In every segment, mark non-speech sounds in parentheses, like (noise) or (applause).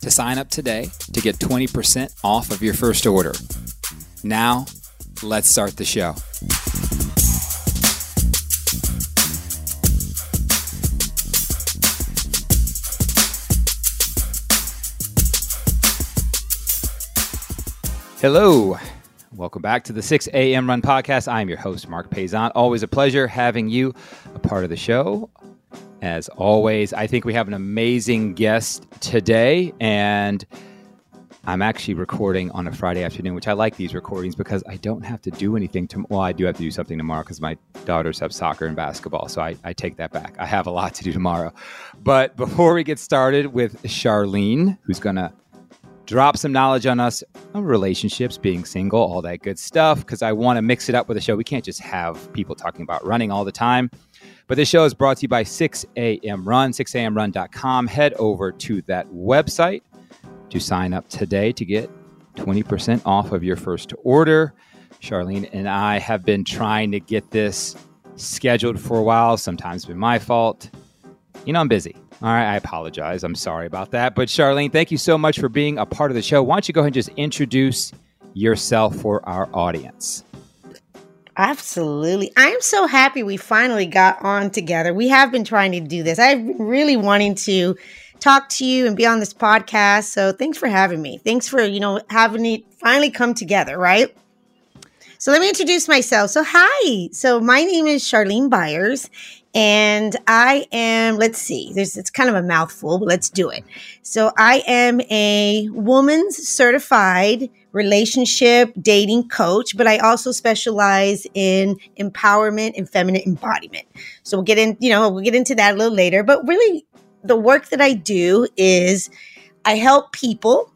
to sign up today to get 20% off of your first order. Now, let's start the show. Hello. Welcome back to the 6 a.m. Run Podcast. I'm your host, Marc Paisant. Always a pleasure having you a part of the show. As always, I think we have an amazing guest today, and I'm actually recording on a Friday afternoon, which I like these recordings because I don't have to do anything. To, well, I do have to do something tomorrow because my daughters have soccer and basketball. So I, I take that back. I have a lot to do tomorrow. But before we get started with Charlene, who's going to drop some knowledge on us on relationships, being single, all that good stuff, because I want to mix it up with the show. We can't just have people talking about running all the time. But this show is brought to you by 6am Run, 6amrun.com. Head over to that website to sign up today to get 20% off of your first order. Charlene and I have been trying to get this scheduled for a while. Sometimes it's been my fault. You know, I'm busy. All right, I apologize. I'm sorry about that. But Charlene, thank you so much for being a part of the show. Why don't you go ahead and just introduce yourself for our audience? Absolutely. I'm so happy we finally got on together. We have been trying to do this. I've been really wanting to talk to you and be on this podcast. So thanks for having me. Thanks for, you know, having it finally come together, right? So let me introduce myself. So hi. So my name is Charlene Byars and I am, let's see, there's it's kind of a mouthful, but let's do it. So I am a woman's certified relationship dating coach, but I also specialize in empowerment and feminine embodiment. So we'll get in, you know, we'll get into that a little later. But really, the work that I do is I help people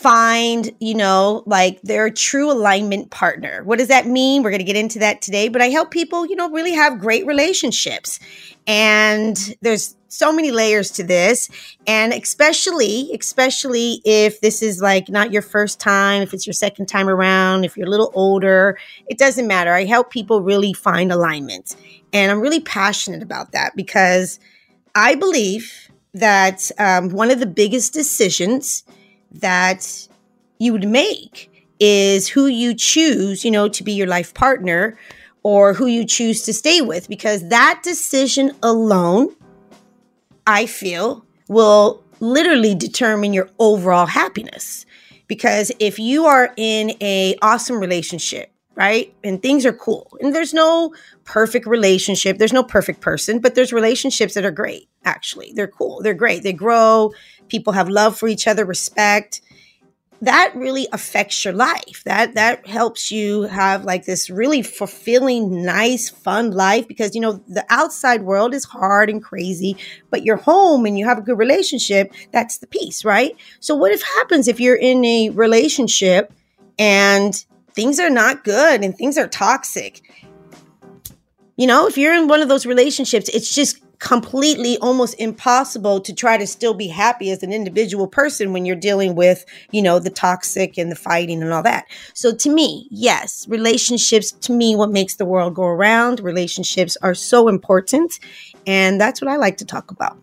find, you know, like their true alignment partner. What does that mean? We're going to get into that today, but I help people, you know, really have great relationships. And there's so many layers to this. And especially, especially if this is like not your first time, if it's your second time around, if you're a little older, it doesn't matter. I help people really find alignment. And I'm really passionate about that because I believe that um, one of the biggest decisions that you would make is who you choose, you know, to be your life partner or who you choose to stay with, because that decision alone, I feel, will literally determine your overall happiness. Because if you are in a awesome relationship, right? And things are cool. And there's no perfect relationship. There's no perfect person, but there's relationships that are great, actually. They're cool. They're great. They grow. People have love for each other, respect that really affects your life. That that helps you have like this really fulfilling, nice, fun life because you know the outside world is hard and crazy, but your home and you have a good relationship, that's the peace, right? So what if happens if you're in a relationship and things are not good and things are toxic? You know, if you're in one of those relationships, it's just completely almost impossible to try to still be happy as an individual person when you're dealing with, you know, the toxic and the fighting and all that. So to me, yes, relationships to me what makes the world go around. Relationships are so important and that's what I like to talk about.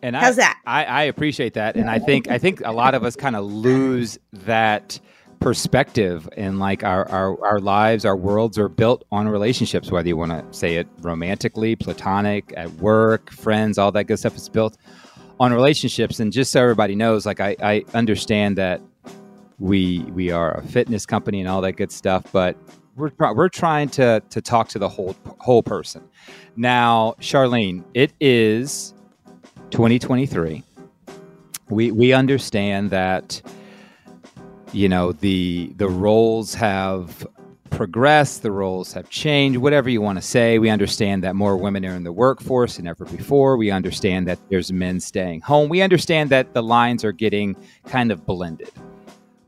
And How's I, that? I, I appreciate that. And I think I think a lot of us kind of lose that perspective in like our, our, our lives, our worlds are built on relationships, whether you want to say it romantically, platonic, at work, friends, all that good stuff is built on relationships. And just so everybody knows, like I, I understand that we we are a fitness company and all that good stuff, but we're we're trying to to talk to the whole whole person. Now, Charlene, it is 2023. We we understand that you know the the roles have progressed, the roles have changed, whatever you want to say. We understand that more women are in the workforce than ever before. We understand that there's men staying home. We understand that the lines are getting kind of blended.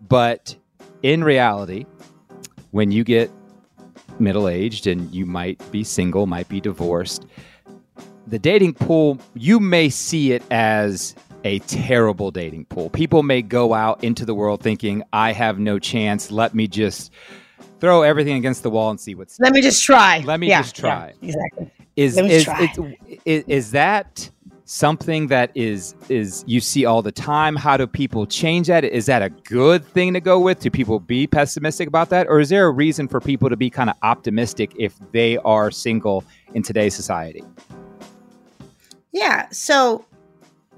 But in reality, when you get middle aged and you might be single, might be divorced, the dating pool, you may see it as a terrible dating pool. People may go out into the world thinking, I have no chance. Let me just throw everything against the wall and see what's. Let me just try. Let me Yeah, just try. yeah, exactly. Is is, try. is, is is that something that is is you see all the time? How do people change that? Is that a good thing to go with? Do people be pessimistic about that, or is there a reason for people to be kind of optimistic if they are single in today's society? Yeah. So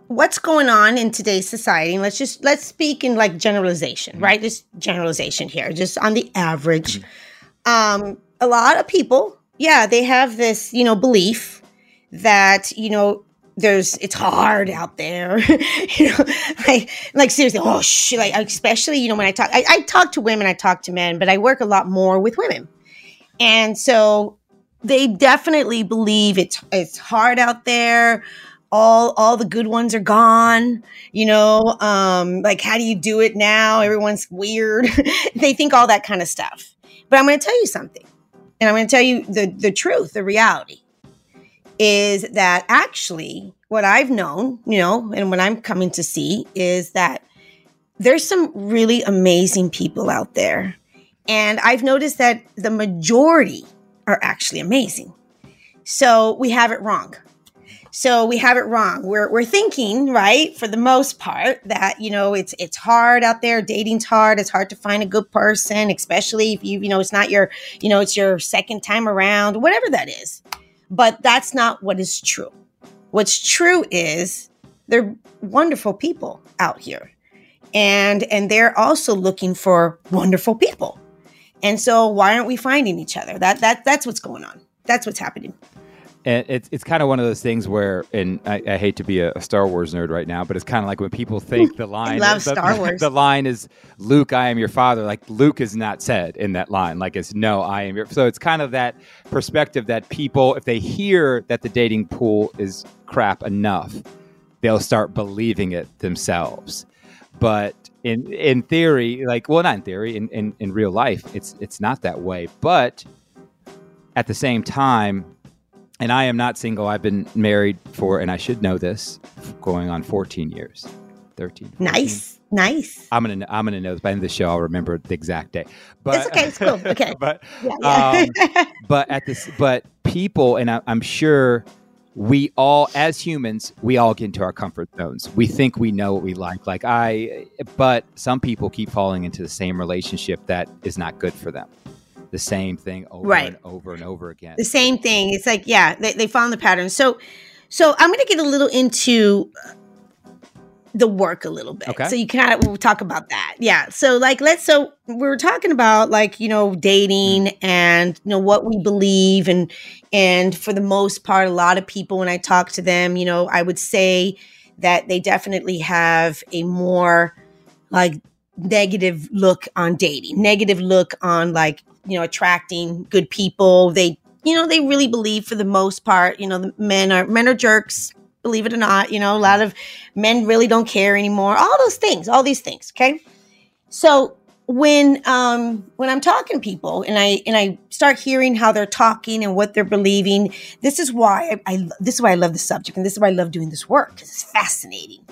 what's going on in today's society? and Let's just let's speak in like generalization, right? Just generalization here, just on the average. Um, a lot of people, yeah, they have this, you know, belief that, you know, there's it's hard out there. (laughs) you know, like like seriously, oh shit, like especially, you know, when I talk I, I talk to women, I talk to men, but I work a lot more with women. And so they definitely believe it's it's hard out there all all the good ones are gone you know um like how do you do it now? Everyone's weird. (laughs) They think all that kind of stuff. But i'm going to tell you something and i'm going to tell you the the truth the reality is that actually what i've known you know and what i'm coming to see is that there's some really amazing people out there and i've noticed that the majority are actually amazing. So we have it wrong so we have it wrong. We're we're thinking, right, for the most part, that you know it's it's hard out there. Dating's hard. It's hard to find a good person, especially if you you know it's not your you know it's your second time around, whatever that is. But that's not what is true. What's true is they're wonderful people out here, and and they're also looking for wonderful people. And so why aren't we finding each other? That that that's what's going on. That's what's happening. And it's it's kind of one of those things where, and I, I hate to be a, a Star Wars nerd right now, but it's kind of like when people think the (laughs) line, love the, Star (laughs) Wars. the line is Luke, I am your father. Like Luke is not said in that line. Like it's no, I am your. So it's kind of that perspective that people, if they hear that the dating pool is crap enough, they'll start believing it themselves. But in in theory, like well, not in theory, in, in, in real life, it's it's not that way. But at the same time, and I am not single. I've been married for, and I should know this, going on 14 years, 13. 14. Nice, nice. I'm gonna I'm gonna know this by the end of the show. I'll remember the exact day. But It's okay, it's cool, okay. (laughs) but Yeah, yeah. Um, (laughs) but at this, but people, and I, I'm sure we all, as humans, we all get into our comfort zones. We think we know what we like. Like I, but some people keep falling into the same relationship that is not good for them. The same thing over Right. and over and over again. the same thing. It's like, yeah, they, they found the pattern. So, so I'm going to get a little into uh, the work a little bit. Okay. So you kind of we'll talk about that. Yeah. So like let's so we were talking about like you know dating and you know what we believe and and for the most part a lot of people when I talk to them you know I would say that they definitely have a more like negative look on dating, negative look on like, you know, attracting good people. They, you know, they really believe for the most part, you know, the men are men are jerks, believe it or not, you know, a lot of men really don't care anymore. All those things, all these things, okay? So when um when I'm talking to people and I and I start hearing how they're talking and what they're believing, this is why I, I this is why I love the subject and this is why I love doing this work because it's fascinating.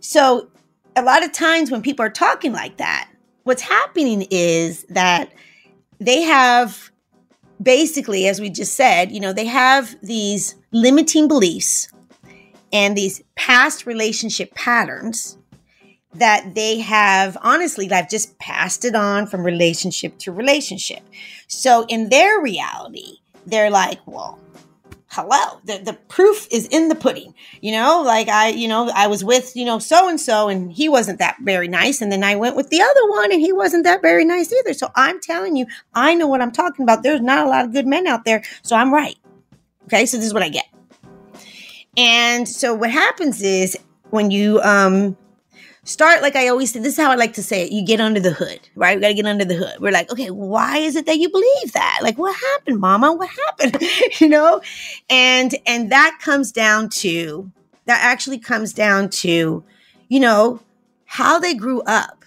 So a lot of times when people are talking like that, what's happening is that they have basically, as we just said, you know, they have these limiting beliefs and these past relationship patterns that they have honestly like just passed it on from relationship to relationship. So in their reality, they're like, well, hello, the, the proof is in the pudding. You know, like I, you know, I was with, you know, so and so and he wasn't that very nice. And then I went with the other one and he wasn't that very nice either. So I'm telling you, I know what I'm talking about. There's not a lot of good men out there. So I'm right. Okay. So this is what I get. And so what happens is when you um start like I always say, this is how I like to say it. You get under the hood, right? We got to get under the hood. We're like, okay, why is it that you believe that? Like, what happened, mama? What happened? (laughs) you know? And, and that comes down to, that actually comes down to, you know, how they grew up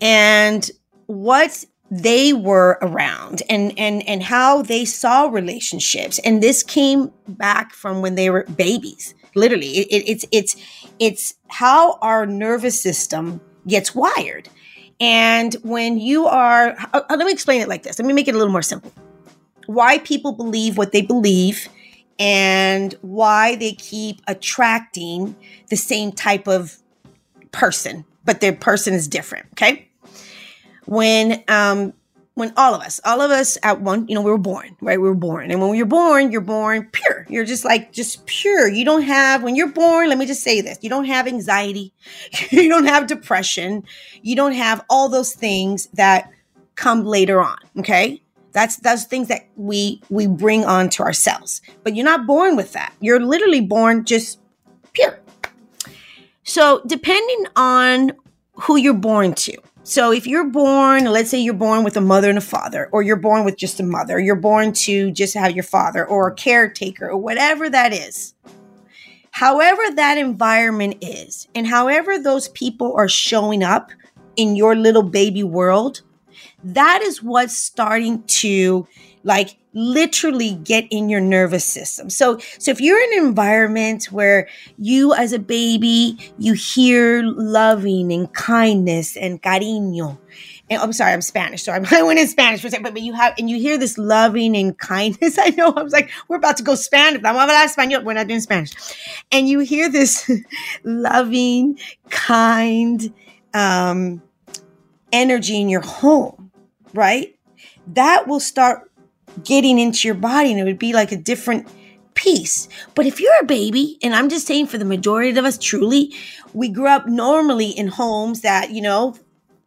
and what they were around and and and how they saw relationships and this came back from when they were babies literally it, it, it's it's it's how our nervous system gets wired. And when you are uh, uh, let me explain it like this. Let me make it a little more simple. Why people believe what they believe and why they keep attracting the same type of person but their person is different okay? When um when all of us, all of us at one, you know, we were born, right? We were born. And when you're born, you're born pure. You're just like, just pure. You don't have, when you're born, let me just say this, you don't have anxiety. (laughs) you don't have depression. You don't have all those things that come later on. Okay. That's, those things that we, we bring on to ourselves, but you're not born with that. You're literally born just pure. So depending on who you're born to, so if you're born, let's say you're born with a mother and a father, or you're born with just a mother, you're born to just have your father or a caretaker or whatever that is. However, that environment is, and however those people are showing up in your little baby world, that is what's starting to like literally get in your nervous system. So so if you're in an environment where you as a baby you hear loving and kindness and cariño and I'm sorry, I'm Spanish, so I'm, (laughs) I went in Spanish for a second, but, but you have, and you hear this loving and kindness. (laughs) I know, I was like, we're about to go Spanish. I'm hablar español. We're not doing Spanish. And you hear this (laughs) loving, kind, um, energy in your home, right? That will start getting into your body and it would be like a different piece. But if you're a baby, and I'm just saying for the majority of us, truly, we grew up normally in homes that, you know,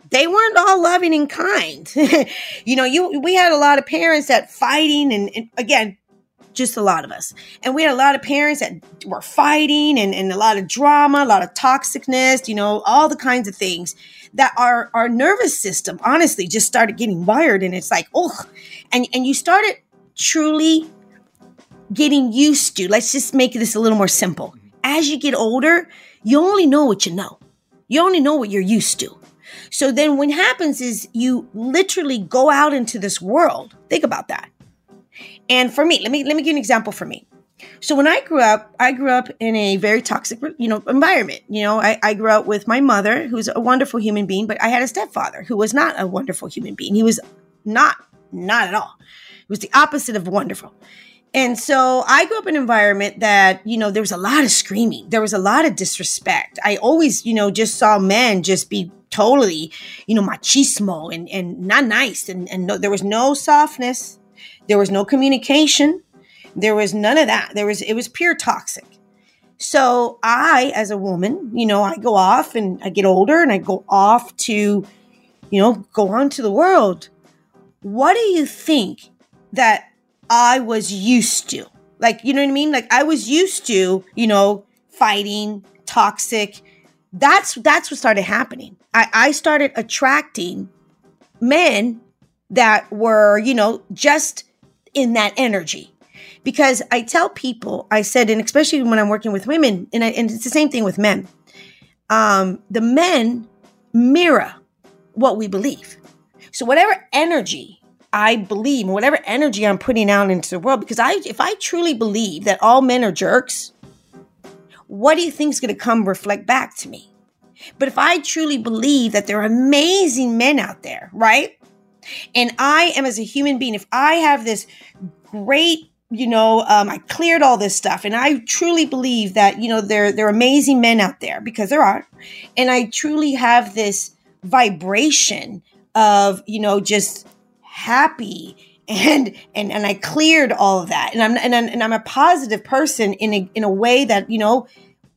they weren't all loving and kind. (laughs) you know, you we had a lot of parents that fighting and, and, again, just a lot of us. And we had a lot of parents that were fighting and, and a lot of drama, a lot of toxicness, you know, all the kinds of things that our our nervous system honestly just started getting wired and it's like oh and and you started truly getting used to let's just make this a little more simple. Mm-hmm. As you get older you only know what you know. You only know what you're used to. So then what happens is you literally go out into this world. Think about that. And for me let me let me give you an example for me so when I grew up, I grew up in a very toxic, you know, environment. You know, I, I grew up with my mother, who's a wonderful human being, but I had a stepfather who was not a wonderful human being. He was not, not at all. It was the opposite of wonderful. And so I grew up in an environment that, you know, there was a lot of screaming. There was a lot of disrespect. I always, you know, just saw men just be totally, you know, machismo and, and not nice. And, and no, there was no softness. There was no communication. There was none of that. There was it was pure toxic. So I, as a woman, you know, I go off and I get older and I go off to, you know, go on to the world. What do you think that I was used to? Like, you know what I mean? Like I was used to, you know, fighting, toxic. That's that's what started happening. I, I started attracting men that were, you know, just in that energy because I tell people, I said, and especially when I'm working with women, and, I, and it's the same thing with men. Um, the men mirror what we believe. So whatever energy I believe, whatever energy I'm putting out into the world, because I, if I truly believe that all men are jerks, what do you think is going to come reflect back to me? But if I truly believe that there are amazing men out there, right? And I am as a human being, if I have this great you know, um, I cleared all this stuff, and I truly believe that you know there there are amazing men out there because there are, and I truly have this vibration of you know just happy and and and I cleared all of that, and I'm and I'm, and I'm a positive person in a in a way that you know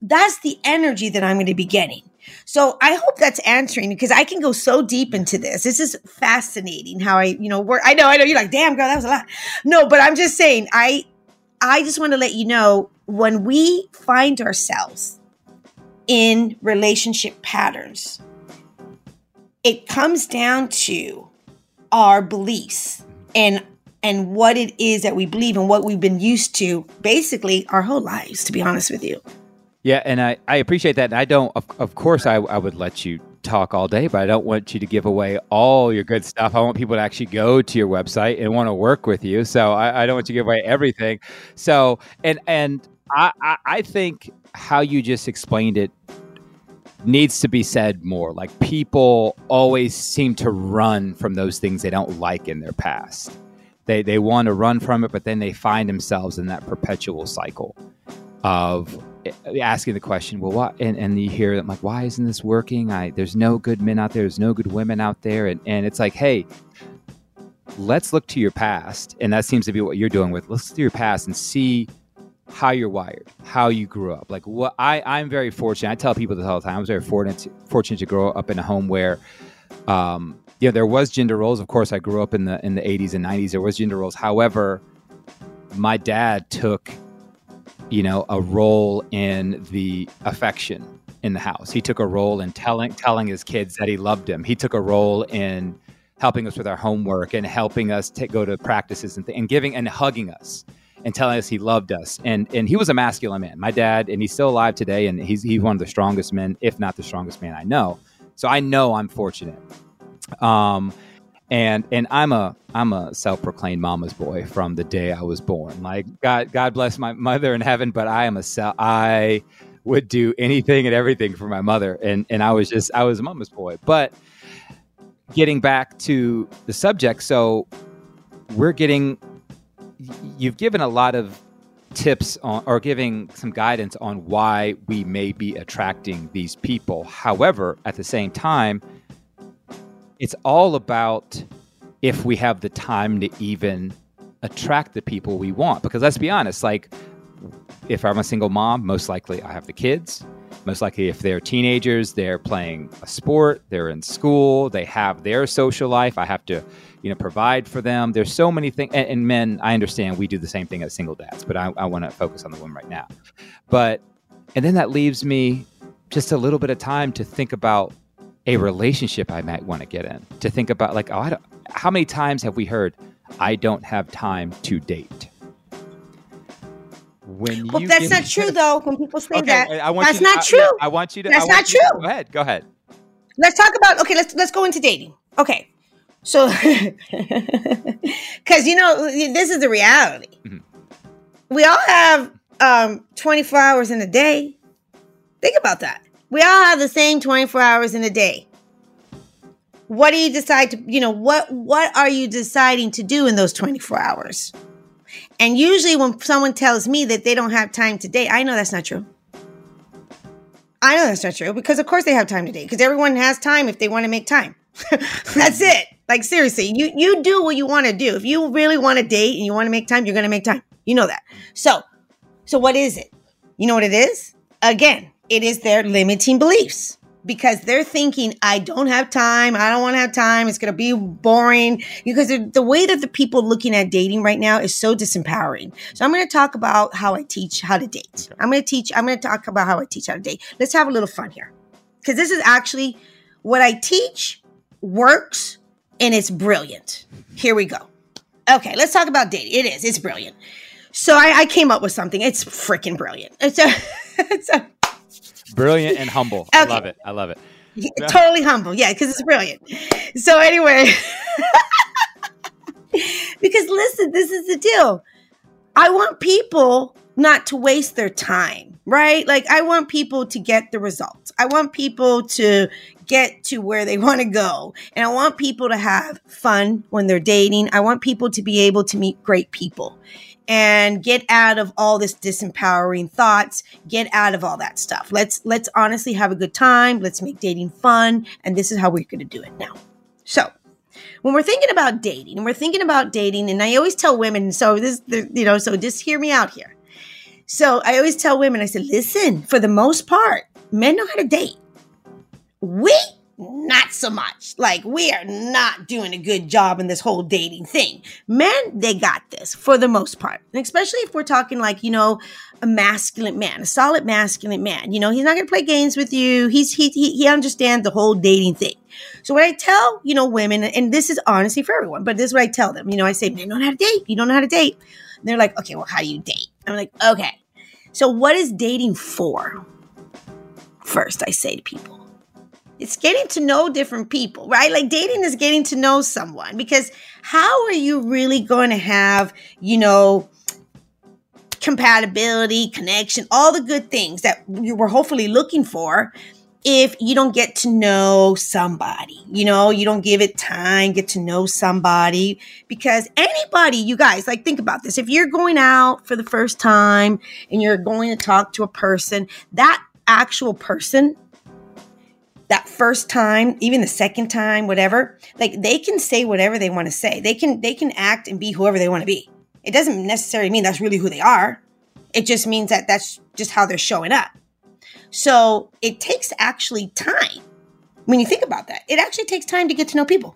that's the energy that I'm going to be getting. So I hope that's answering because I can go so deep into this. This is fascinating how I, you know, work. I know, I know you're like, damn girl, that was a lot. No, but I'm just saying, I, I just want to let you know when we find ourselves in relationship patterns, it comes down to our beliefs and and what it is that we believe and what we've been used to basically our whole lives to be honest with you yeah and i, I appreciate that and i don't of, of course I, I would let you talk all day but i don't want you to give away all your good stuff i want people to actually go to your website and want to work with you so i, I don't want you to give away everything so and and I, I, I think how you just explained it needs to be said more. Like people always seem to run from those things they don't like in their past. They they want to run from it, but then they find themselves in that perpetual cycle of asking the question, well, what? And, and you hear them like, why isn't this working? I there's no good men out there. There's no good women out there, and and it's like, hey. Let's look to your past, and that seems to be what you're doing with. Let's look to your past and see how you're wired, how you grew up. Like what I, I'm very fortunate. I tell people this all the time. I was very fortunate to, fortunate to grow up in a home where, um, yeah, there was gender roles. Of course, I grew up in the in the 80s and 90s. There was gender roles. However, my dad took, you know, a role in the affection in the house. He took a role in telling telling his kids that he loved him. He took a role in helping us with our homework and helping us to go to practices and, th- and giving and hugging us and telling us he loved us. And and he was a masculine man. My dad, and he's still alive today, and he's he's one of the strongest men, if not the strongest man I know. So I know I'm fortunate. Um, and and I'm a I'm a self-proclaimed mama's boy from the day I was born. Like God God bless my mother in heaven, but I am a self I would do anything and everything for my mother, and and I was just I was a mama's boy. But getting back to the subject, so we're getting you've given a lot of tips on, or giving some guidance on why we may be attracting these people. However, at the same time, it's all about if we have the time to even attract the people we want. Because let's be honest, like if I'm a single mom, most likely I have the kids. Most likely, if they're teenagers, they're playing a sport, they're in school, they have their social life. I have to you know, provide for them. There's so many things. And, and, men, I understand we do the same thing as single dads, but I, I want to focus on the women right now. But, and then that leaves me just a little bit of time to think about a relationship I might want to get in, to think about like, oh, how many times have we heard, I don't have time to date? When well, that's not true though. When people say okay, that, I want that's not to, true. I, I, want you to. That's not true. To, go ahead. Go ahead. Let's talk about. Okay, let's let's go into dating. Okay, so, (laughs) because you know, this is the reality. Mm-hmm. We all have um, 24 hours in a day. Think about that. We all have the same 24 hours in a day. What do you decide to, you know, what what are you deciding to do in those 24 hours? And usually when someone tells me that they don't have time today, I know that's not true. I know that's not true because of course they have time today because everyone has time if they want to make time. (laughs) that's it. Like seriously, you you do what you want to do. If you really want to date and you want to make time, you're going to make time. You know that. So, so what is it? You know what it is? Again, it is their limiting beliefs because they're thinking, I don't have time. I don't want to have time. It's going to be boring. Because the way that the people looking at dating right now is so disempowering. So I'm going to talk about how I teach how to date. I'm going to teach, I'm going to talk about how I teach how to date. Let's have a little fun here. Because this is actually what I teach works and it's brilliant. Here we go. Okay, let's talk about dating. It is. It's brilliant. So I, I came up with something. It's freaking brilliant. It's a, it's a brilliant and humble. Okay. I love it. I love it. Yeah, totally humble. Yeah, because it's brilliant. So anyway, (laughs) because listen, this is the deal. I want people not to waste their time, right? Like I want people to get the results. I want people to get to where they want to go. And I want people to have fun when they're dating. I want people to be able to meet great people and get out of all this disempowering thoughts, get out of all that stuff. Let's let's honestly have a good time. Let's make dating fun, and this is how we're going to do it now. So, when we're thinking about dating, and we're thinking about dating, and I always tell women, so this, you know, so just hear me out here. So I always tell women, I said, listen, for the most part, men know how to date we not so much. Like we are not doing a good job in this whole dating thing. Men, they got this for the most part. And especially if we're talking like, you know, a masculine man, a solid masculine man. You know, he's not going to play games with you. He's he, he he understands the whole dating thing. So what I tell, you know, women, and this is honestly for everyone, but this is what I tell them. You know, I say, "You don't know how to date. You don't know how to date." And they're like, "Okay, well, how do you date?" I'm like, "Okay, so what is dating for?" First, I say to people, it's getting to know different people, right? Like dating is getting to know someone because how are you really going to have, you know, compatibility, connection, all the good things that you were hopefully looking for if you don't get to know somebody. You know, you don't give it time, get to know somebody because anybody, you guys, like think about this. If you're going out for the first time and you're going to talk to a person, that actual person that first time, even the second time, whatever, like they can say whatever they want to say. They can they can act and be whoever they want to be. It doesn't necessarily mean that's really who they are. It just means that that's just how they're showing up. So it takes actually time. When you think about that, it actually takes time to get to know people.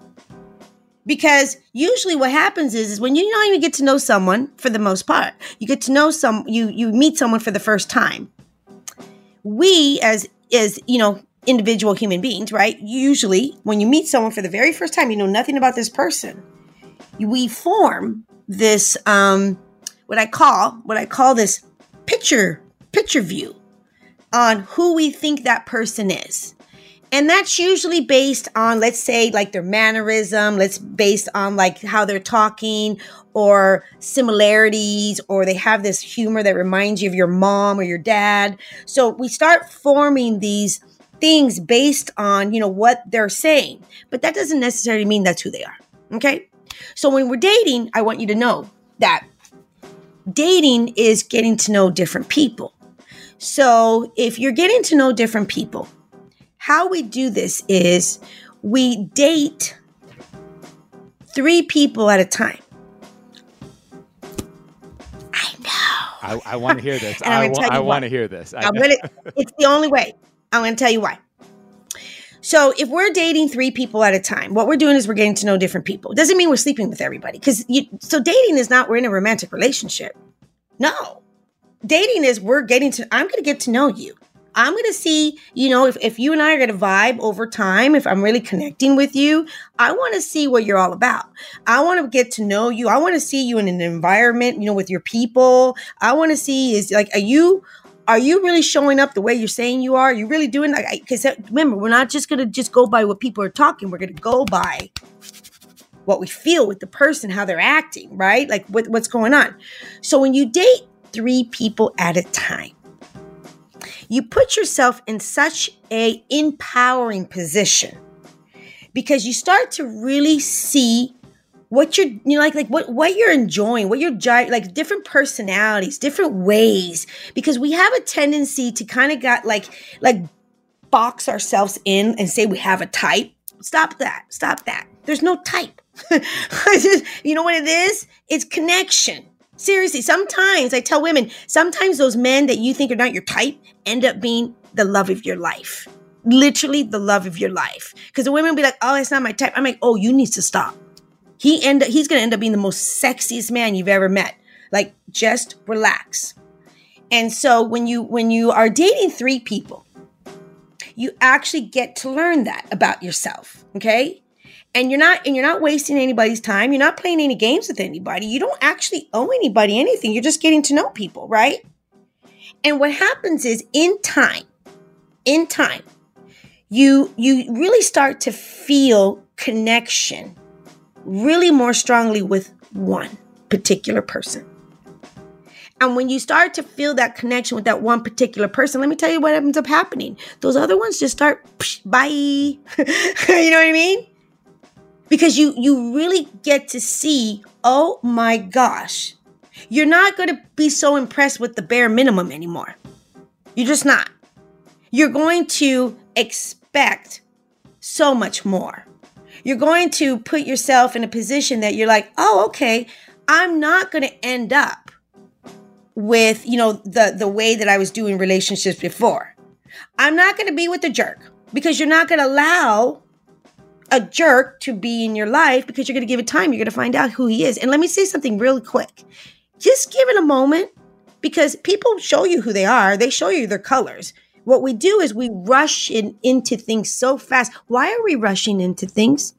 Because usually what happens is, is when you don't even get to know someone for the most part, you get to know some you you meet someone for the first time. We as as you know individual human beings, right? Usually, when you meet someone for the very first time, you know nothing about this person. We form this um, what I call what I call this picture picture view on who we think that person is. And that's usually based on, let's say, like their mannerism, let's based on like how they're talking or similarities, or they have this humor that reminds you of your mom or your dad. So we start forming these things based on, you know, what they're saying. But that doesn't necessarily mean that's who they are. Okay. So when we're dating, I want you to know that dating is getting to know different people. So if you're getting to know different people, how we do this is we date three people at a time. I know. I, I want to (laughs) hear this. I, I want to hear this. I'm gonna, it's the only way. I'm going to tell you why. So, if we're dating three people at a time, what we're doing is we're getting to know different people. It doesn't mean we're sleeping with everybody because you so dating is not we're in a romantic relationship. No, dating is we're getting to, I'm to get to know you. I'm to see, you know, if, if you and I are to vibe over time, if I'm really connecting with you, I want to see what you're all about. I want to get to know you. I want to see you in an environment, you know, with your people. I want to see is like, are you are you really showing up the way you're saying you are? Are you really doing like because remember, we're not just gonna just go by what people are talking. We're gonna go by what we feel with the person, how they're acting, right? Like what, what's going on. So when you date three people at a time, you put yourself in such a empowering position because you start to really see what you're you know like like what what you're enjoying what you're like different personalities different ways because we have a tendency to kind of got like like box ourselves in and say we have a type. Stop that stop that. There's no type. (laughs) You know what it is? It's connection. Seriously sometimes i tell women sometimes those men that you think are not your type end up being the love of your life. Literally the love of your life. Because the women be like oh it's not my type. I'm like oh you need to stop he end he's gonna end up being the most sexiest man you've ever met. Like just relax. And so when you when you are dating three people, you actually get to learn that about yourself. Okay. And you're not and you're not wasting anybody's time. You're not playing any games with anybody. You don't actually owe anybody anything. You're just getting to know people, right? And what happens is in time, in time, you you really start to feel connection really more strongly with one particular person. And when you start to feel that connection with that one particular person, let me tell you what ends up happening. Those other ones just start psh, bye. (laughs) you know what I mean? Because you you really get to see, oh my gosh. You're not going to be so impressed with the bare minimum anymore. You're just not. You're going to expect so much more you're going to put yourself in a position that you're like, oh, okay, I'm not going to end up with, you know, the the way that I was doing relationships before. I'm not going to be with the jerk because you're not going to allow a jerk to be in your life because you're going to give it time. You're going to find out who he is. And let me say something really quick. Just give it a moment because people show you who they are. They show you their colors. What we do is we rush in, into things so fast. Why are we rushing into things?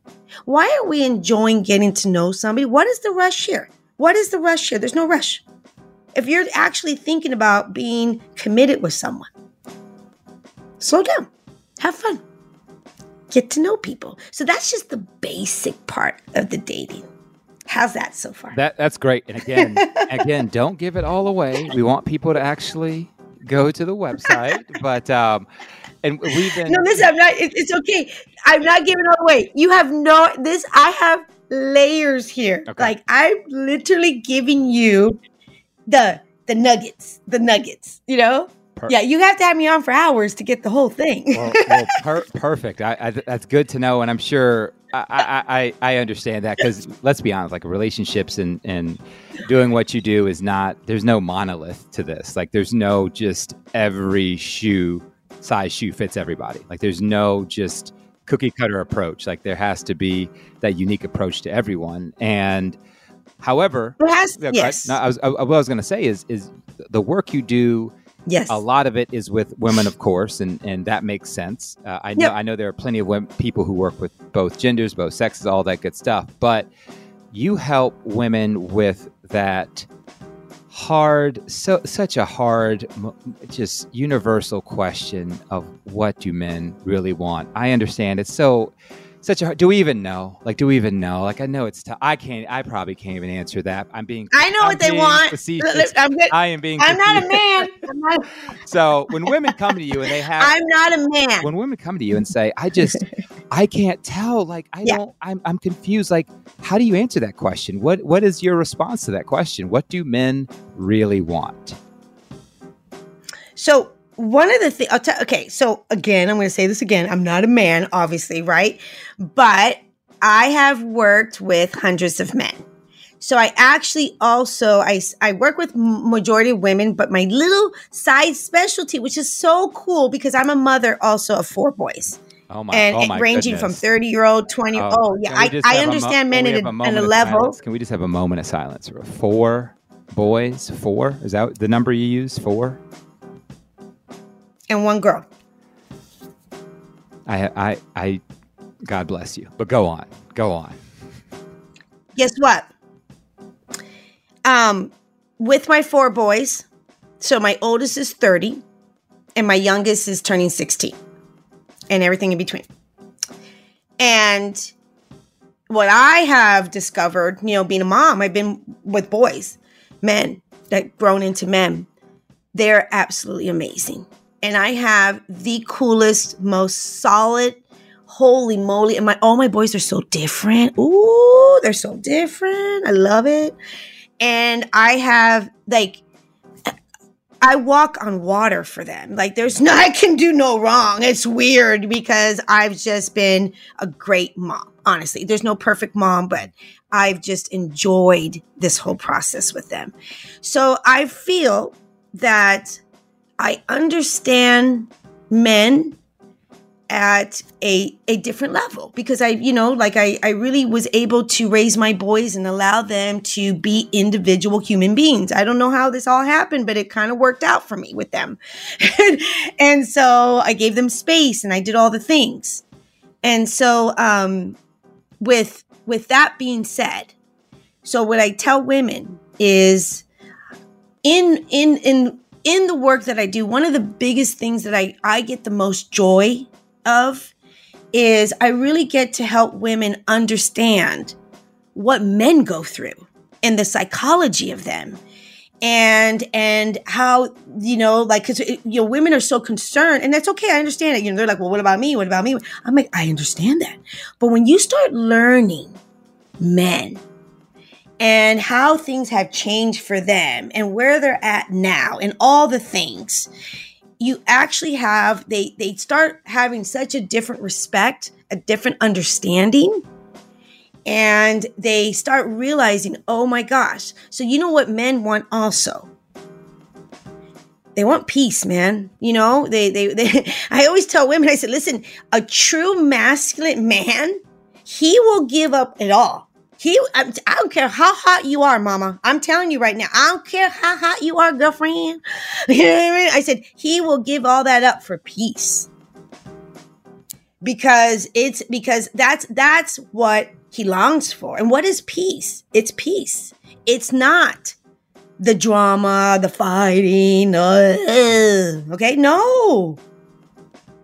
Why are we enjoying getting to know somebody? What is the rush here? What is the rush here? There's no rush. If you're actually thinking about being committed with someone, slow down, have fun, get to know people. So that's just the basic part of the dating. How's that so far? That that's great. And again, (laughs) again, don't give it all away. We want people to actually go to the website. (laughs) but um, and we've been no. Listen, I'm not. It, it's okay. I'm not giving it away. You have no. This I have layers here. Okay. Like I'm literally giving you the the nuggets, the nuggets. You know. Per- yeah, you have to have me on for hours to get the whole thing. well, well per- (laughs) perfect. I, I, that's good to know, and I'm sure I, I, I understand that because let's be honest, like relationships and, and doing what you do is not, there's no monolith to this. Like there's no just every shoe size shoe fits everybody. Like there's no just cookie cutter approach. Like there has to be that unique approach to everyone. And however, has, yes. I, I was, I, what I was going to say is, is the work you do Yes. A lot of it is with women, of course, and, and that makes sense. Uh, I know yep. I know there are plenty of women, people who work with both genders, both sexes, all that good stuff. But you help women with that hard, so such a hard, just universal question of what do men really want. I understand it's so such a do we even know? Like do we even know? Like i know it's tough i can't i probably can't even answer that. I'm being i know I'm what they want. I'm good. i am being i'm not a man. (laughs) Not... so when women come to you and they (laughs) have i'm not a man. when women come to you and say i just i can't tell like i yeah. don't I'm, I'm confused. Like how do you answer that question? What what is your response to that question? What do men really want? So one of the things, I'll tell, okay, so again, I'm going to say this again. I'm not a man, obviously, right? But I have worked with hundreds of men. So I actually also I, I work with majority of women, but my little side specialty, which is so cool because I'm a mother also of four boys. Oh my! And, oh and ranging goodness. from thirty year old, twenty. Oh, oh yeah, I, I understand mo- men at a, a level. Silence? Can we just have a moment of silence? Four boys, four. Is that the number you use? Four and one girl. I, I, I, God bless you. But go on, go on. Guess what? Um, with my four boys, so my oldest is 30 and my youngest is turning 16 and everything in between. And what I have discovered, you know, being a mom, I've been with boys, men that grown into men. They're absolutely amazing and I have the coolest, most solid. Holy moly! And my all my boys are so different. Ooh, they're so different. I love it. And I have like I walk on water for them. Like there's no (laughs) I can do no wrong. It's weird because I've just been a great mom. Honestly, there's no perfect mom, but I've just enjoyed this whole process with them. So I feel that I understand men at a a different level because I you know like I I really was able to raise my boys and allow them to be individual human beings. I don't know how this all happened but it kind of worked out for me with them. (laughs) and so I gave them space and I did all the things. And so um with with that being said, so what I tell women is in in in in the work that I do, one of the biggest things that I, I get the most joy of is I really get to help women understand what men go through and the psychology of them and and how you know like because eh, you know women are so concerned and that's okay i understand it. You know they're like well what about me? What about me? I'm like i understand that. But when you start learning men and how things have changed for them and where they're at now and all the things. You actually have they they start having such a different respect a different understanding and they start realizing oh my gosh. So you know what men want also? They want peace man. You know they they, (laughs) they i always tell women i said listen a true masculine man he will give up it all. He, I, I don't care how hot you are, mama. I'm telling you right now. I don't care how hot you are, girlfriend. (laughs) You know what I mean? I said, he will give all that up for peace. Because it's because that's that's what he longs for. And what is peace? It's peace. It's not the drama, the fighting. Uh, okay, no,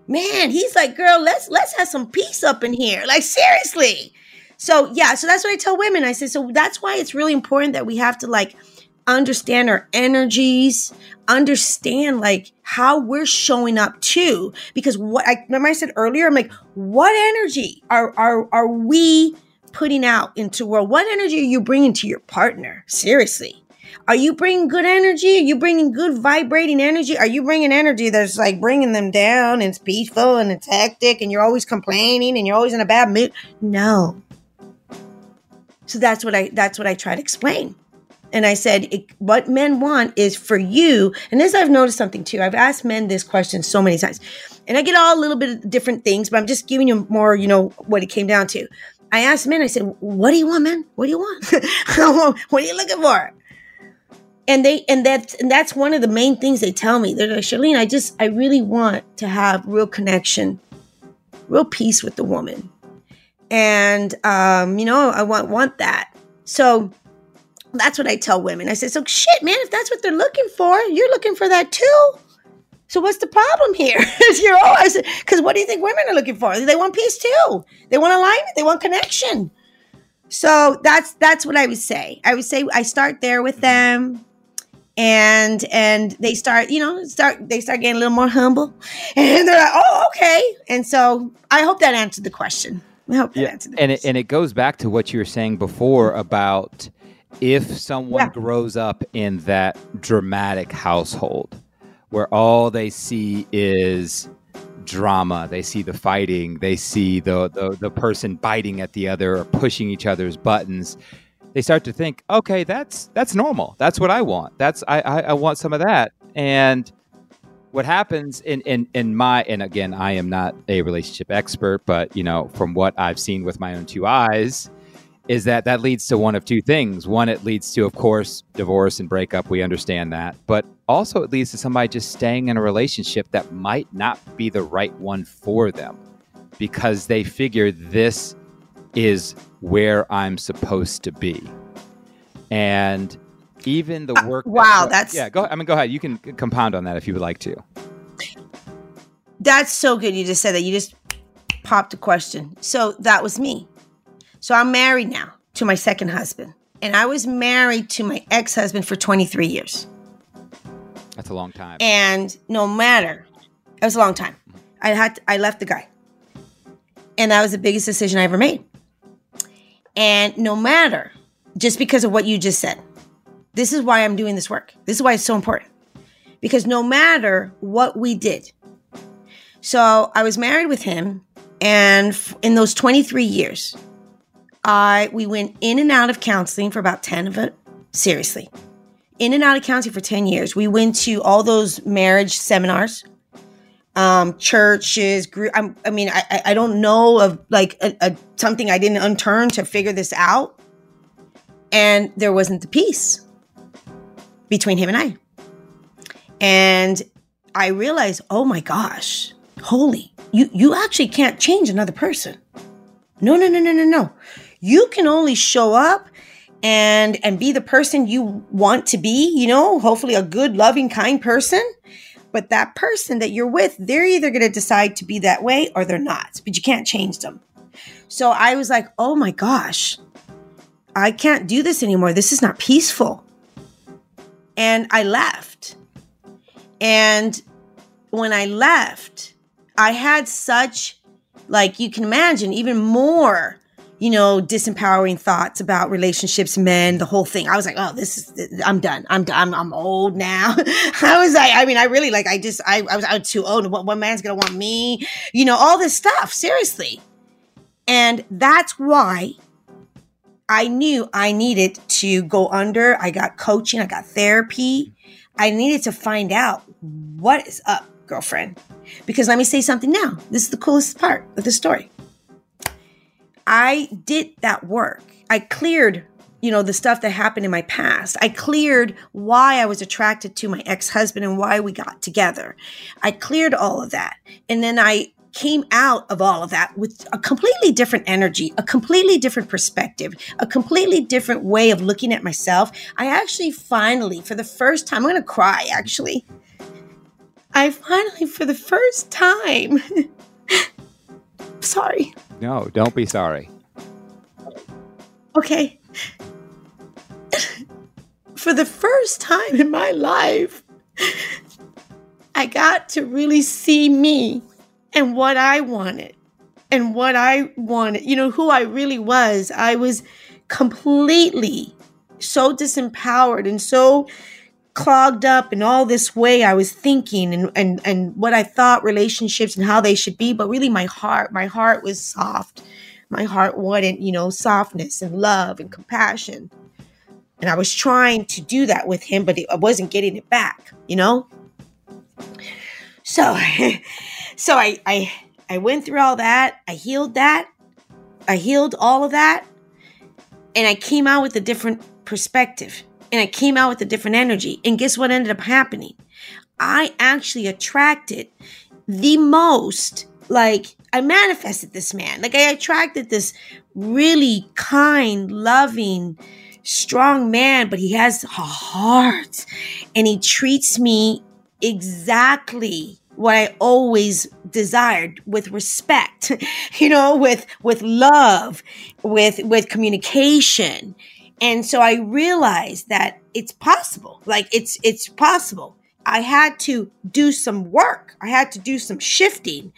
man. He's like, girl, let's let's have some peace up in here. Like seriously. So yeah, so that's what I tell women. I say, so that's why it's really important that we have to like understand our energies, understand like how we're showing up too. Because what I remember I said earlier, I'm like, what energy are are are we putting out into world? What energy are you bringing to your partner? Seriously. Are you bringing good energy? Are you bringing good vibrating energy? Are you bringing energy that's like bringing them down and it's peaceful and it's hectic and you're always complaining and you're always in a bad mood? No. So that's what I that's what I try to explain. And I said, it, what men want is for you. And this I've noticed something too. I've asked men this question so many times, and I get all a little bit of different things, but I'm just giving you more, you know, what it came down to. I asked men, I said, what do you want, man? What do you want? (laughs) what are you looking for? And they, and that's, and that's one of the main things they tell me. They're like, Charlene, I just, I really want to have real connection, real peace with the woman. And, um, you know, I want, want that. So that's what I tell women. I say, so shit, man, if that's what they're looking for, you're looking for that too. So what's the problem here? (laughs) you know, I said, because what do you think women are looking for? They want peace too. They want alignment. They want connection. So that's that's what I would say. I would say I start there with them, and and they start, you know, start they start getting a little more humble, (laughs) and they're like, oh, okay. And so I hope that answered the question. Hope Yeah, and it, and it goes back to what you were saying before about if someone Yeah. grows up in that dramatic household where all they see is drama, they see the fighting, they see the, the the person biting at the other or pushing each other's buttons. They start to think, okay, that's that's normal. That's what I want. That's I I, I want some of that. And what happens in, in in my and again i am not a relationship expert but you know from what i've seen with my own two eyes is that that leads to one of two things. One it leads to of course divorce and breakup. We understand that. But also it leads to somebody just staying in a relationship that might not be the right one for them because they figure this is where i'm supposed to be. And even the Uh, work wow, go- that's- yeah go i mean go ahead you can compound on that if you would like to That's so good. You just said that. You just popped a question. So that was me. So I'm married now to my second husband. And I was married to my ex husband for 23 years. that's a long time And no matter, it was a long time. I had I left the guy. And that was the biggest decision I ever made. And no matter, just because of what you just said, this is why I'm doing this work. This is why it's so important. Because no matter what we did, so I was married with him, and in those 23 years, I we went in and out of counseling for about 10 of it. Seriously, in and out of counseling for 10 years. We went to all those marriage seminars, um, churches, group. I'm, I mean, I, I- I don't know of like a, a something I didn't unturn to figure this out, and there wasn't the peace between him and I. And I realized, oh my gosh, holy, you you actually can't change another person. No, no, no, no, no, no. You can only show up and and be the person you want to be, you know, hopefully a good, loving, kind person. But that person that you're with, they're either going to decide to be that way or they're not, but you can't change them. So I was like, oh my gosh, I can't do this anymore. This is not peaceful. And I left. And when I left, I had such, like, you can imagine, even more, you know, disempowering thoughts about relationships, men, the whole thing. I was like, oh, this is, I'm done. I'm done. I'm, old now. (laughs) I was like, I mean, I really, like, I just, I, I was, out too old. What one man's gonna want me? You know, all this stuff, seriously. And that's why I knew I needed to go under. I got coaching, I got therapy. I needed to find out what is up, girlfriend. Because let me say something now. This is the coolest part of the story. I did that work. I cleared you know, the stuff that happened in my past. I cleared why I was attracted to my ex husband and why we got together. I cleared all of that. And then I came out of all of that with a completely different energy, a completely different perspective, a completely different way of looking at myself. I actually finally, for the first time, I'm going to cry actually. I finally, for the first time, (laughs) sorry. No, don't be sorry. Okay. for the first time in my life, I got to really see me and what I wanted and what I wanted, you know, who I really was. I was completely so disempowered and so clogged up in all this way I was thinking and, and and what I thought relationships and how they should be, but really my heart, my heart was soft. My heart wanted, you know, softness and love and compassion. And I was trying to do that with him, but I wasn't getting it back, you know? So (laughs) so I I I went through all that. I healed that. I healed all of that. And I came out with a different perspective. And I came out with a different energy. And guess what ended up happening? I actually attracted the most like I manifested this man. Like I attracted this really kind, loving, strong man, but he has a heart and he treats me exactly what I always desired with respect, (laughs) you know, with with love, with with communication. And so I realized that it's possible. Like it's it's possible. I had to do some work. I had to do some shifting.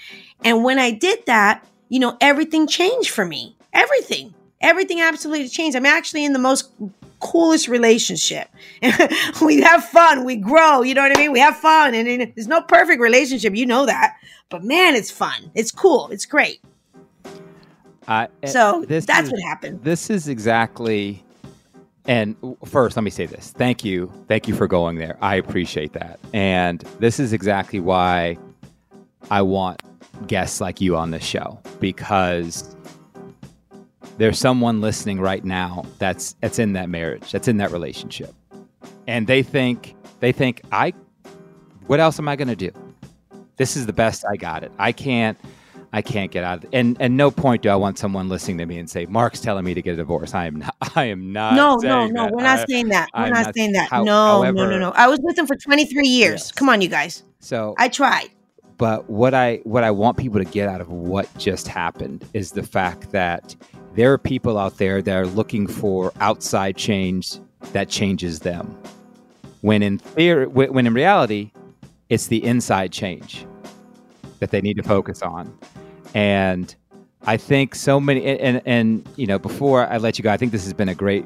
And when I did that, you know, everything changed for me. Everything. Everything absolutely changed. I'm actually in the most coolest relationship. (laughs) we have fun, we grow, you know what I mean? We have fun, and, and there's no perfect relationship, you know that. But man, it's fun. It's cool. It's great. Uh, so that's is, what happened. This is exactly. And first, let me say this. Thank you. Thank you for going there. I appreciate that. And this is exactly why I want guests like you on this show because there's someone listening right now that's that's in that marriage, that's in that relationship. And they think they think I what else am I going to do? This is the best I got it. I can't I can't get out of it. And and no point do I want someone listening to me and say, Marc's telling me to get a divorce. I am not (laughs) I am not No, no, no. That. We're not I, saying that. We're not, not, saying that. How, no, however, no, no, no. I was with him for 23 years. Yes. Come on, you guys. So I tried. But what I what I want people to get out of what just happened is the fact that there are people out there that are looking for outside change that changes them. When in theory, when in reality, it's the inside change that they need to focus on. And I think so many, and, and, you know, before I let you go, I think this has been a great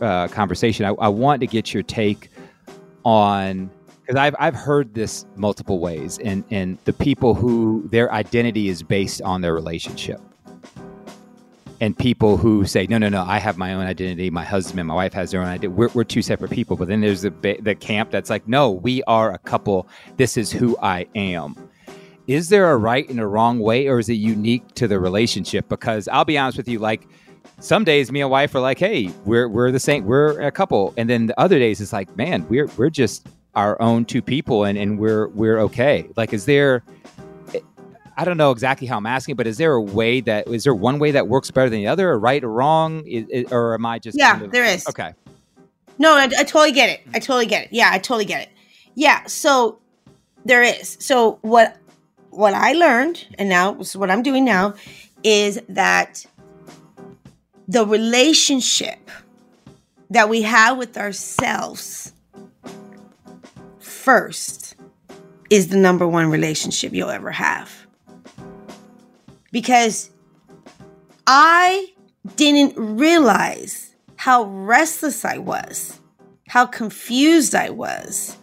uh, conversation. I, I want to get your take on because I've I've heard this multiple ways, and and the people who their identity is based on their relationship and people who say, no, no, no, I have my own identity. My husband, my wife has their own identity. We're, we're two separate people. But then there's the, the camp that's like, no, we are a couple. This is who I am. Is there a right and a wrong way, or is it unique to the relationship? Because I'll be honest with you, like some days me and wife are like, hey, we're, we're the same, we're a couple. And then the other days it's like, man, we're, we're just our own two people and, and we're, we're okay. Like, is there, I don't know exactly how I'm asking, but is there a way that is there one way that works better than the other, or right or wrong, is, or am I just yeah? Kind of, there is okay. No, I, I totally get it. I mm. totally get it. Yeah, I totally get it. Yeah, so there is. So what what I learned, and now what I'm doing now, is that the relationship that we have with ourselves first is the number one relationship you'll ever have because I didn't realize how restless I was, how confused I was.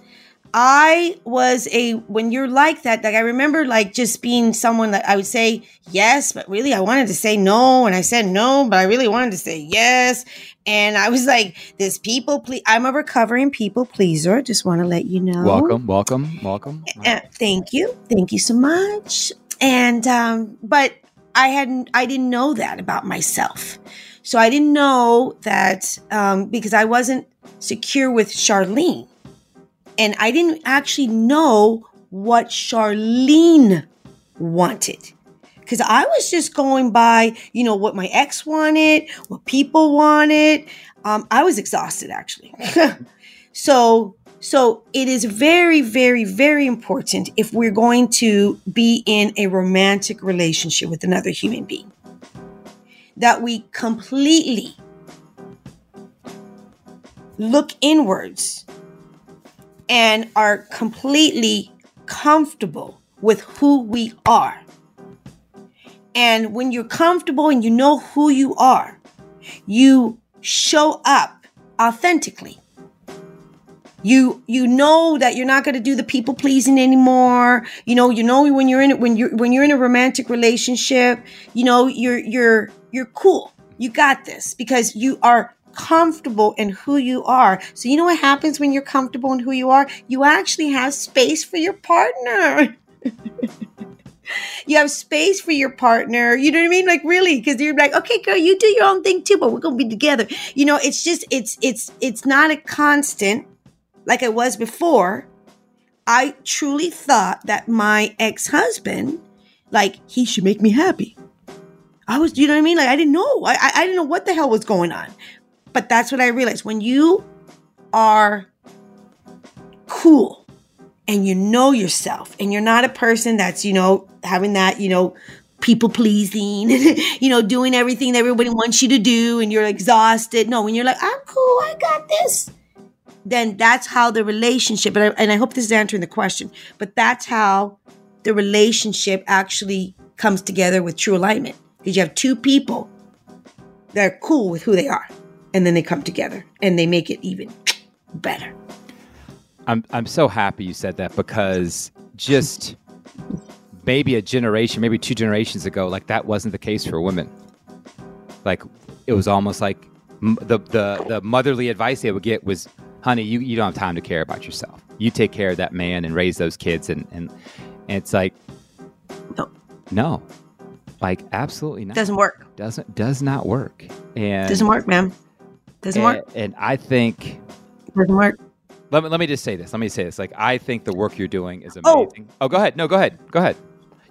I was a when you're like that, like I remember like just being someone that I would say yes, but really I wanted to say no, and I said no, but I really wanted to say yes. And I was like, this people please I'm a recovering people pleaser. Just want to let you know. Welcome, welcome, welcome. Uh, thank you. Thank you so much. And um, but I hadn't, I didn't know that about myself. So I didn't know that um, because I wasn't secure with Charlene. And I didn't actually know what Charlene wanted. Because I was just going by, you know, what my ex wanted, what people wanted. Um, I was exhausted actually. (laughs) so so it is very, very, very important if we're going to be in a romantic relationship with another human being that we completely look inwards and are completely comfortable with who we are. And when you're comfortable and you know who you are, you show up authentically you you know that you're not going to do the people pleasing anymore. You know you know when you're in it when you're when you're in a romantic relationship you know you're you're you're cool. You got this because you are comfortable in who you are. So you know what happens when you're comfortable in who you are? You actually have space for your partner. (laughs) You have space for your partner. You know what i mean? Like really because you're like okay girl you do your own thing too but we're gonna be together. You know it's just it's it's it's not a constant like I was before, I truly thought that my ex husband, like, he should make me happy. I was, you know what I mean? Like, I didn't know. I, I didn't know what the hell was going on. But that's what I realized. When you are cool and you know yourself and you're not a person that's, you know, having that, you know, people pleasing, (laughs) you know, doing everything that everybody wants you to do and you're exhausted. No, when you're like, I'm cool, I got this then that's how the relationship, and I, and I hope this is answering the question, but that's how the relationship actually comes together with true alignment. Because you have two people that are cool with who they are, and then they come together and they make it even better. I'm I'm so happy you said that because just maybe a generation, maybe two generations ago, like that wasn't the case for women. Like it was almost like the the the motherly advice they would get was honey, you, you don't have time to care about yourself. You take care of that man and raise those kids. And, and, and it's like, no, no, like absolutely not. Doesn't work. Doesn't, does not work. And doesn't work, man. Doesn't and, work. And I think doesn't work. Let me, let me just say this. Let me say this. Like, I think the work you're doing is oh. amazing. Oh, oh go ahead. No, go ahead. Go ahead.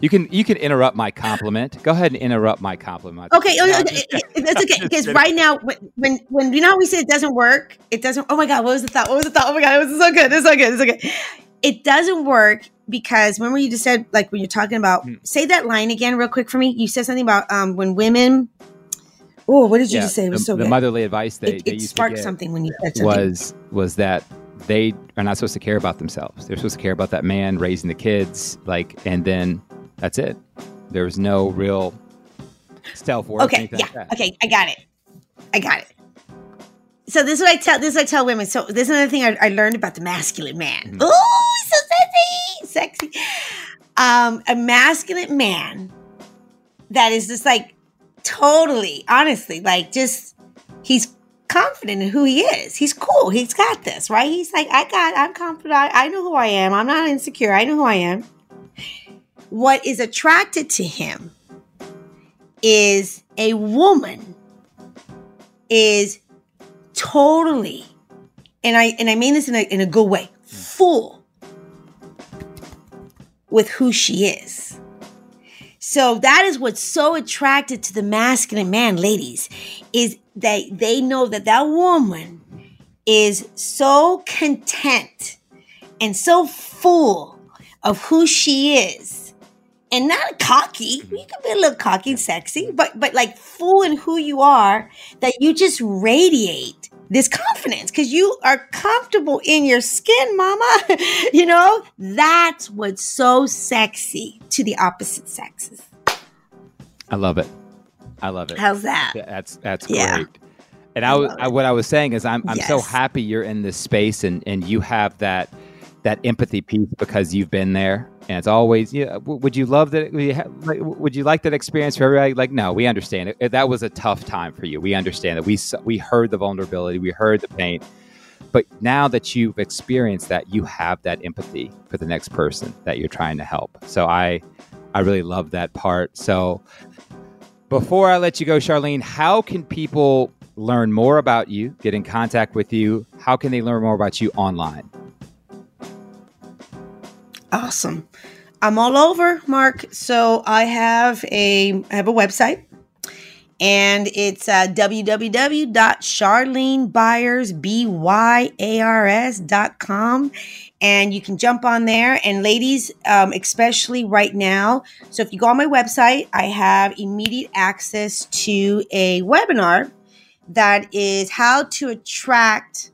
You can you can interrupt my compliment. Go ahead and interrupt my compliment. Okay, okay, okay. that's okay. Because right now, when when you know we say it doesn't work, it doesn't. Oh my god, what was the thought? What was the thought? Oh my god, it was so good. It's so good. It's so good. It doesn't work because remember you just said like when you're talking about mm. say that line again real quick for me. You said something about um when women. Oh, what did you yeah, just say? It was the, so the good. motherly advice they, it, they it sparked something when you said something. Was was that they are not supposed to care about themselves. They're supposed to care about that man raising the kids, like, and then that's it. There was no real stealth work. Okay, yeah, like okay, I got it. I got it. So this is what I tell. This is what I tell women. So this is another thing I, I learned about the masculine man. Mm-hmm. Oh, so sexy, sexy. Um, a masculine man that is just like totally, honestly, like just he's confident in who he is. He's cool. He's got this, right? He's like, I got, I'm confident. I, I know who I am. I'm not insecure. I know who I am what is attracted to him is a woman is totally and i and i mean this in a, in a good way full with who she is. So that is what's so attracted to the masculine man ladies is that they know that that woman is so content and so full of who she is and not cocky. Mm-hmm. You can be a little cocky and sexy, but but like full in who you are, that you just radiate this confidence because you are comfortable in your skin, mama. (laughs) you know, that's what's so sexy to the opposite sexes. I love it. I love it. How's that? That's that's great. Yeah. And I, I, what I was saying is I'm I'm yes. so happy you're in this space and and you have that that empathy piece because you've been there. And it's always yeah would you love that would you like that experience for everybody? Like no we understand it. That was a tough time for you. We understand that. We we heard the vulnerability. We heard the pain. But now that you've experienced that you have that empathy for the next person that you're trying to help. So i i really love that part. So Before I let you go, Charlene, how can people learn more about you, get in contact with you? How can they learn more about you online? Awesome. I'm all over, Marc. So I have a I have a website and it's uh, www.charlenebyars.com. And you can jump on there. And ladies, um, especially right now. So if you go on my website, I have immediate access to a webinar that is how to attract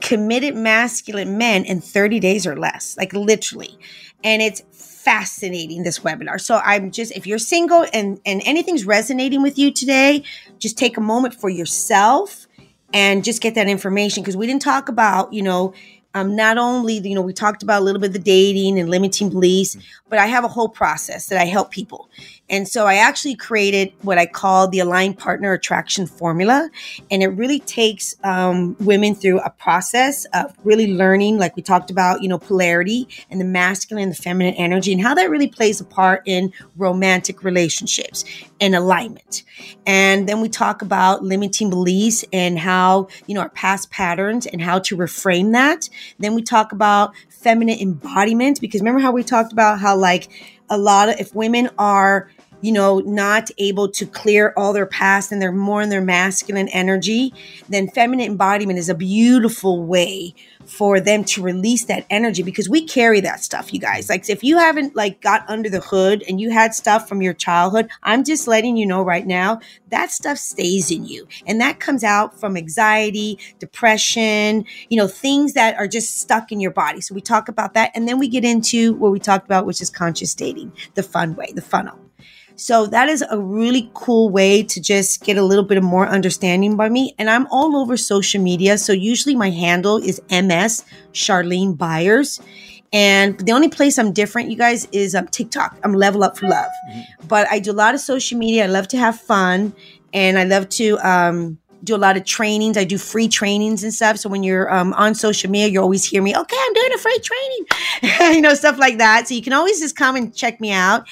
committed masculine men in 30 days or less, like literally. And it's fascinating this webinar. So I'm just if you're single and and anything's resonating with you today, just take a moment for yourself and just get that information because we didn't talk about, you know, um, not only you know we talked about a little bit of the dating and limiting beliefs but i have a whole process that i help people and so i actually created what i call the aligned partner attraction formula. And it really takes um, women through a process of really learning like we talked about you know polarity and the masculine and the feminine energy and how that really plays a part in romantic relationships and alignment. And then we talk about limiting beliefs and how you know our past patterns and how to reframe that. Then we talk about feminine embodiment because remember how we talked about how like a lot of if women are you know, not able to clear all their past and they're more in their masculine energy, then feminine embodiment is a beautiful way for them to release that energy because we carry that stuff, you guys. Like if you haven't like got under the hood and you had stuff from your childhood, I'm just letting you know right now that stuff stays in you. And that comes out from anxiety, depression, you know, things that are just stuck in your body. So we talk about that and then we get into what we talked about which is conscious dating, the fun way, the funnel. So that is a really cool way to just get a little bit of more understanding by me. And I'm all over social media. So usually my handle is MS Charlene Byars. And the only place I'm different, you guys, is um, TikTok. I'm Level Up for Love. Mm-hmm. But I do a lot of social media. I love to have fun. And I love to um, do a lot of trainings. I do free trainings and stuff. So when you're um, on social media, you always hear me, okay, I'm doing a free training, (laughs) you know, stuff like that. So you can always just come and check me out.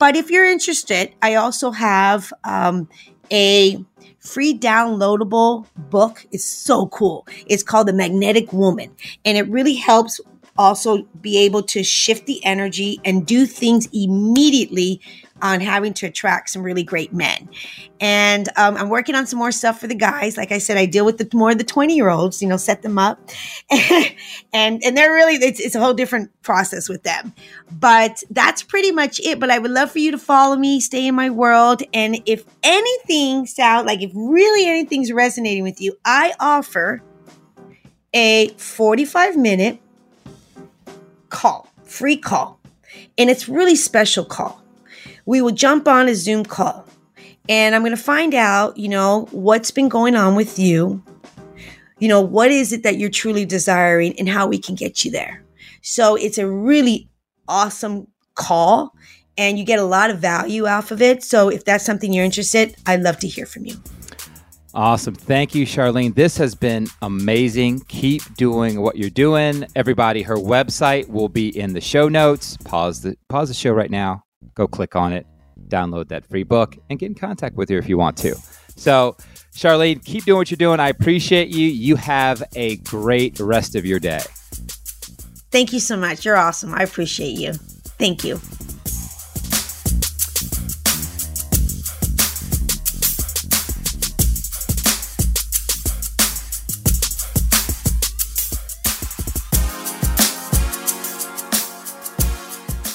But if you're interested, I also have um, a free downloadable book. It's so cool. It's called The Magnetic Woman, and it really helps also be able to shift the energy and do things immediately on having to attract some really great men. And um, I'm working on some more stuff for the guys. Like I said, I deal with the more of the 20 year olds, you know, set them up. (laughs) and and they're really, it's, it's a whole different process with them. But that's pretty much it. But I would love for you to follow me, stay in my world. And if anything sound like if really anything's resonating with you, I offer a 45 minute call, free call. And it's really special call we will jump on a Zoom call and I'm going to find out, you know, what's been going on with you. You know, what is it that you're truly desiring and how we can get you there. So it's a really awesome call and you get a lot of value off of it. So if that's something you're interested, I'd love to hear from you. Awesome. Thank you, Charlene. This has been amazing. Keep doing what you're doing. Everybody, her website will be in the show notes. Pause the pause the show right now go click on it, download that free book, and get in contact with her if you want to. So, Charlene, keep doing what you're doing. I appreciate you. You have a great rest of your day. Thank you so much. You're awesome. I appreciate you. Thank you.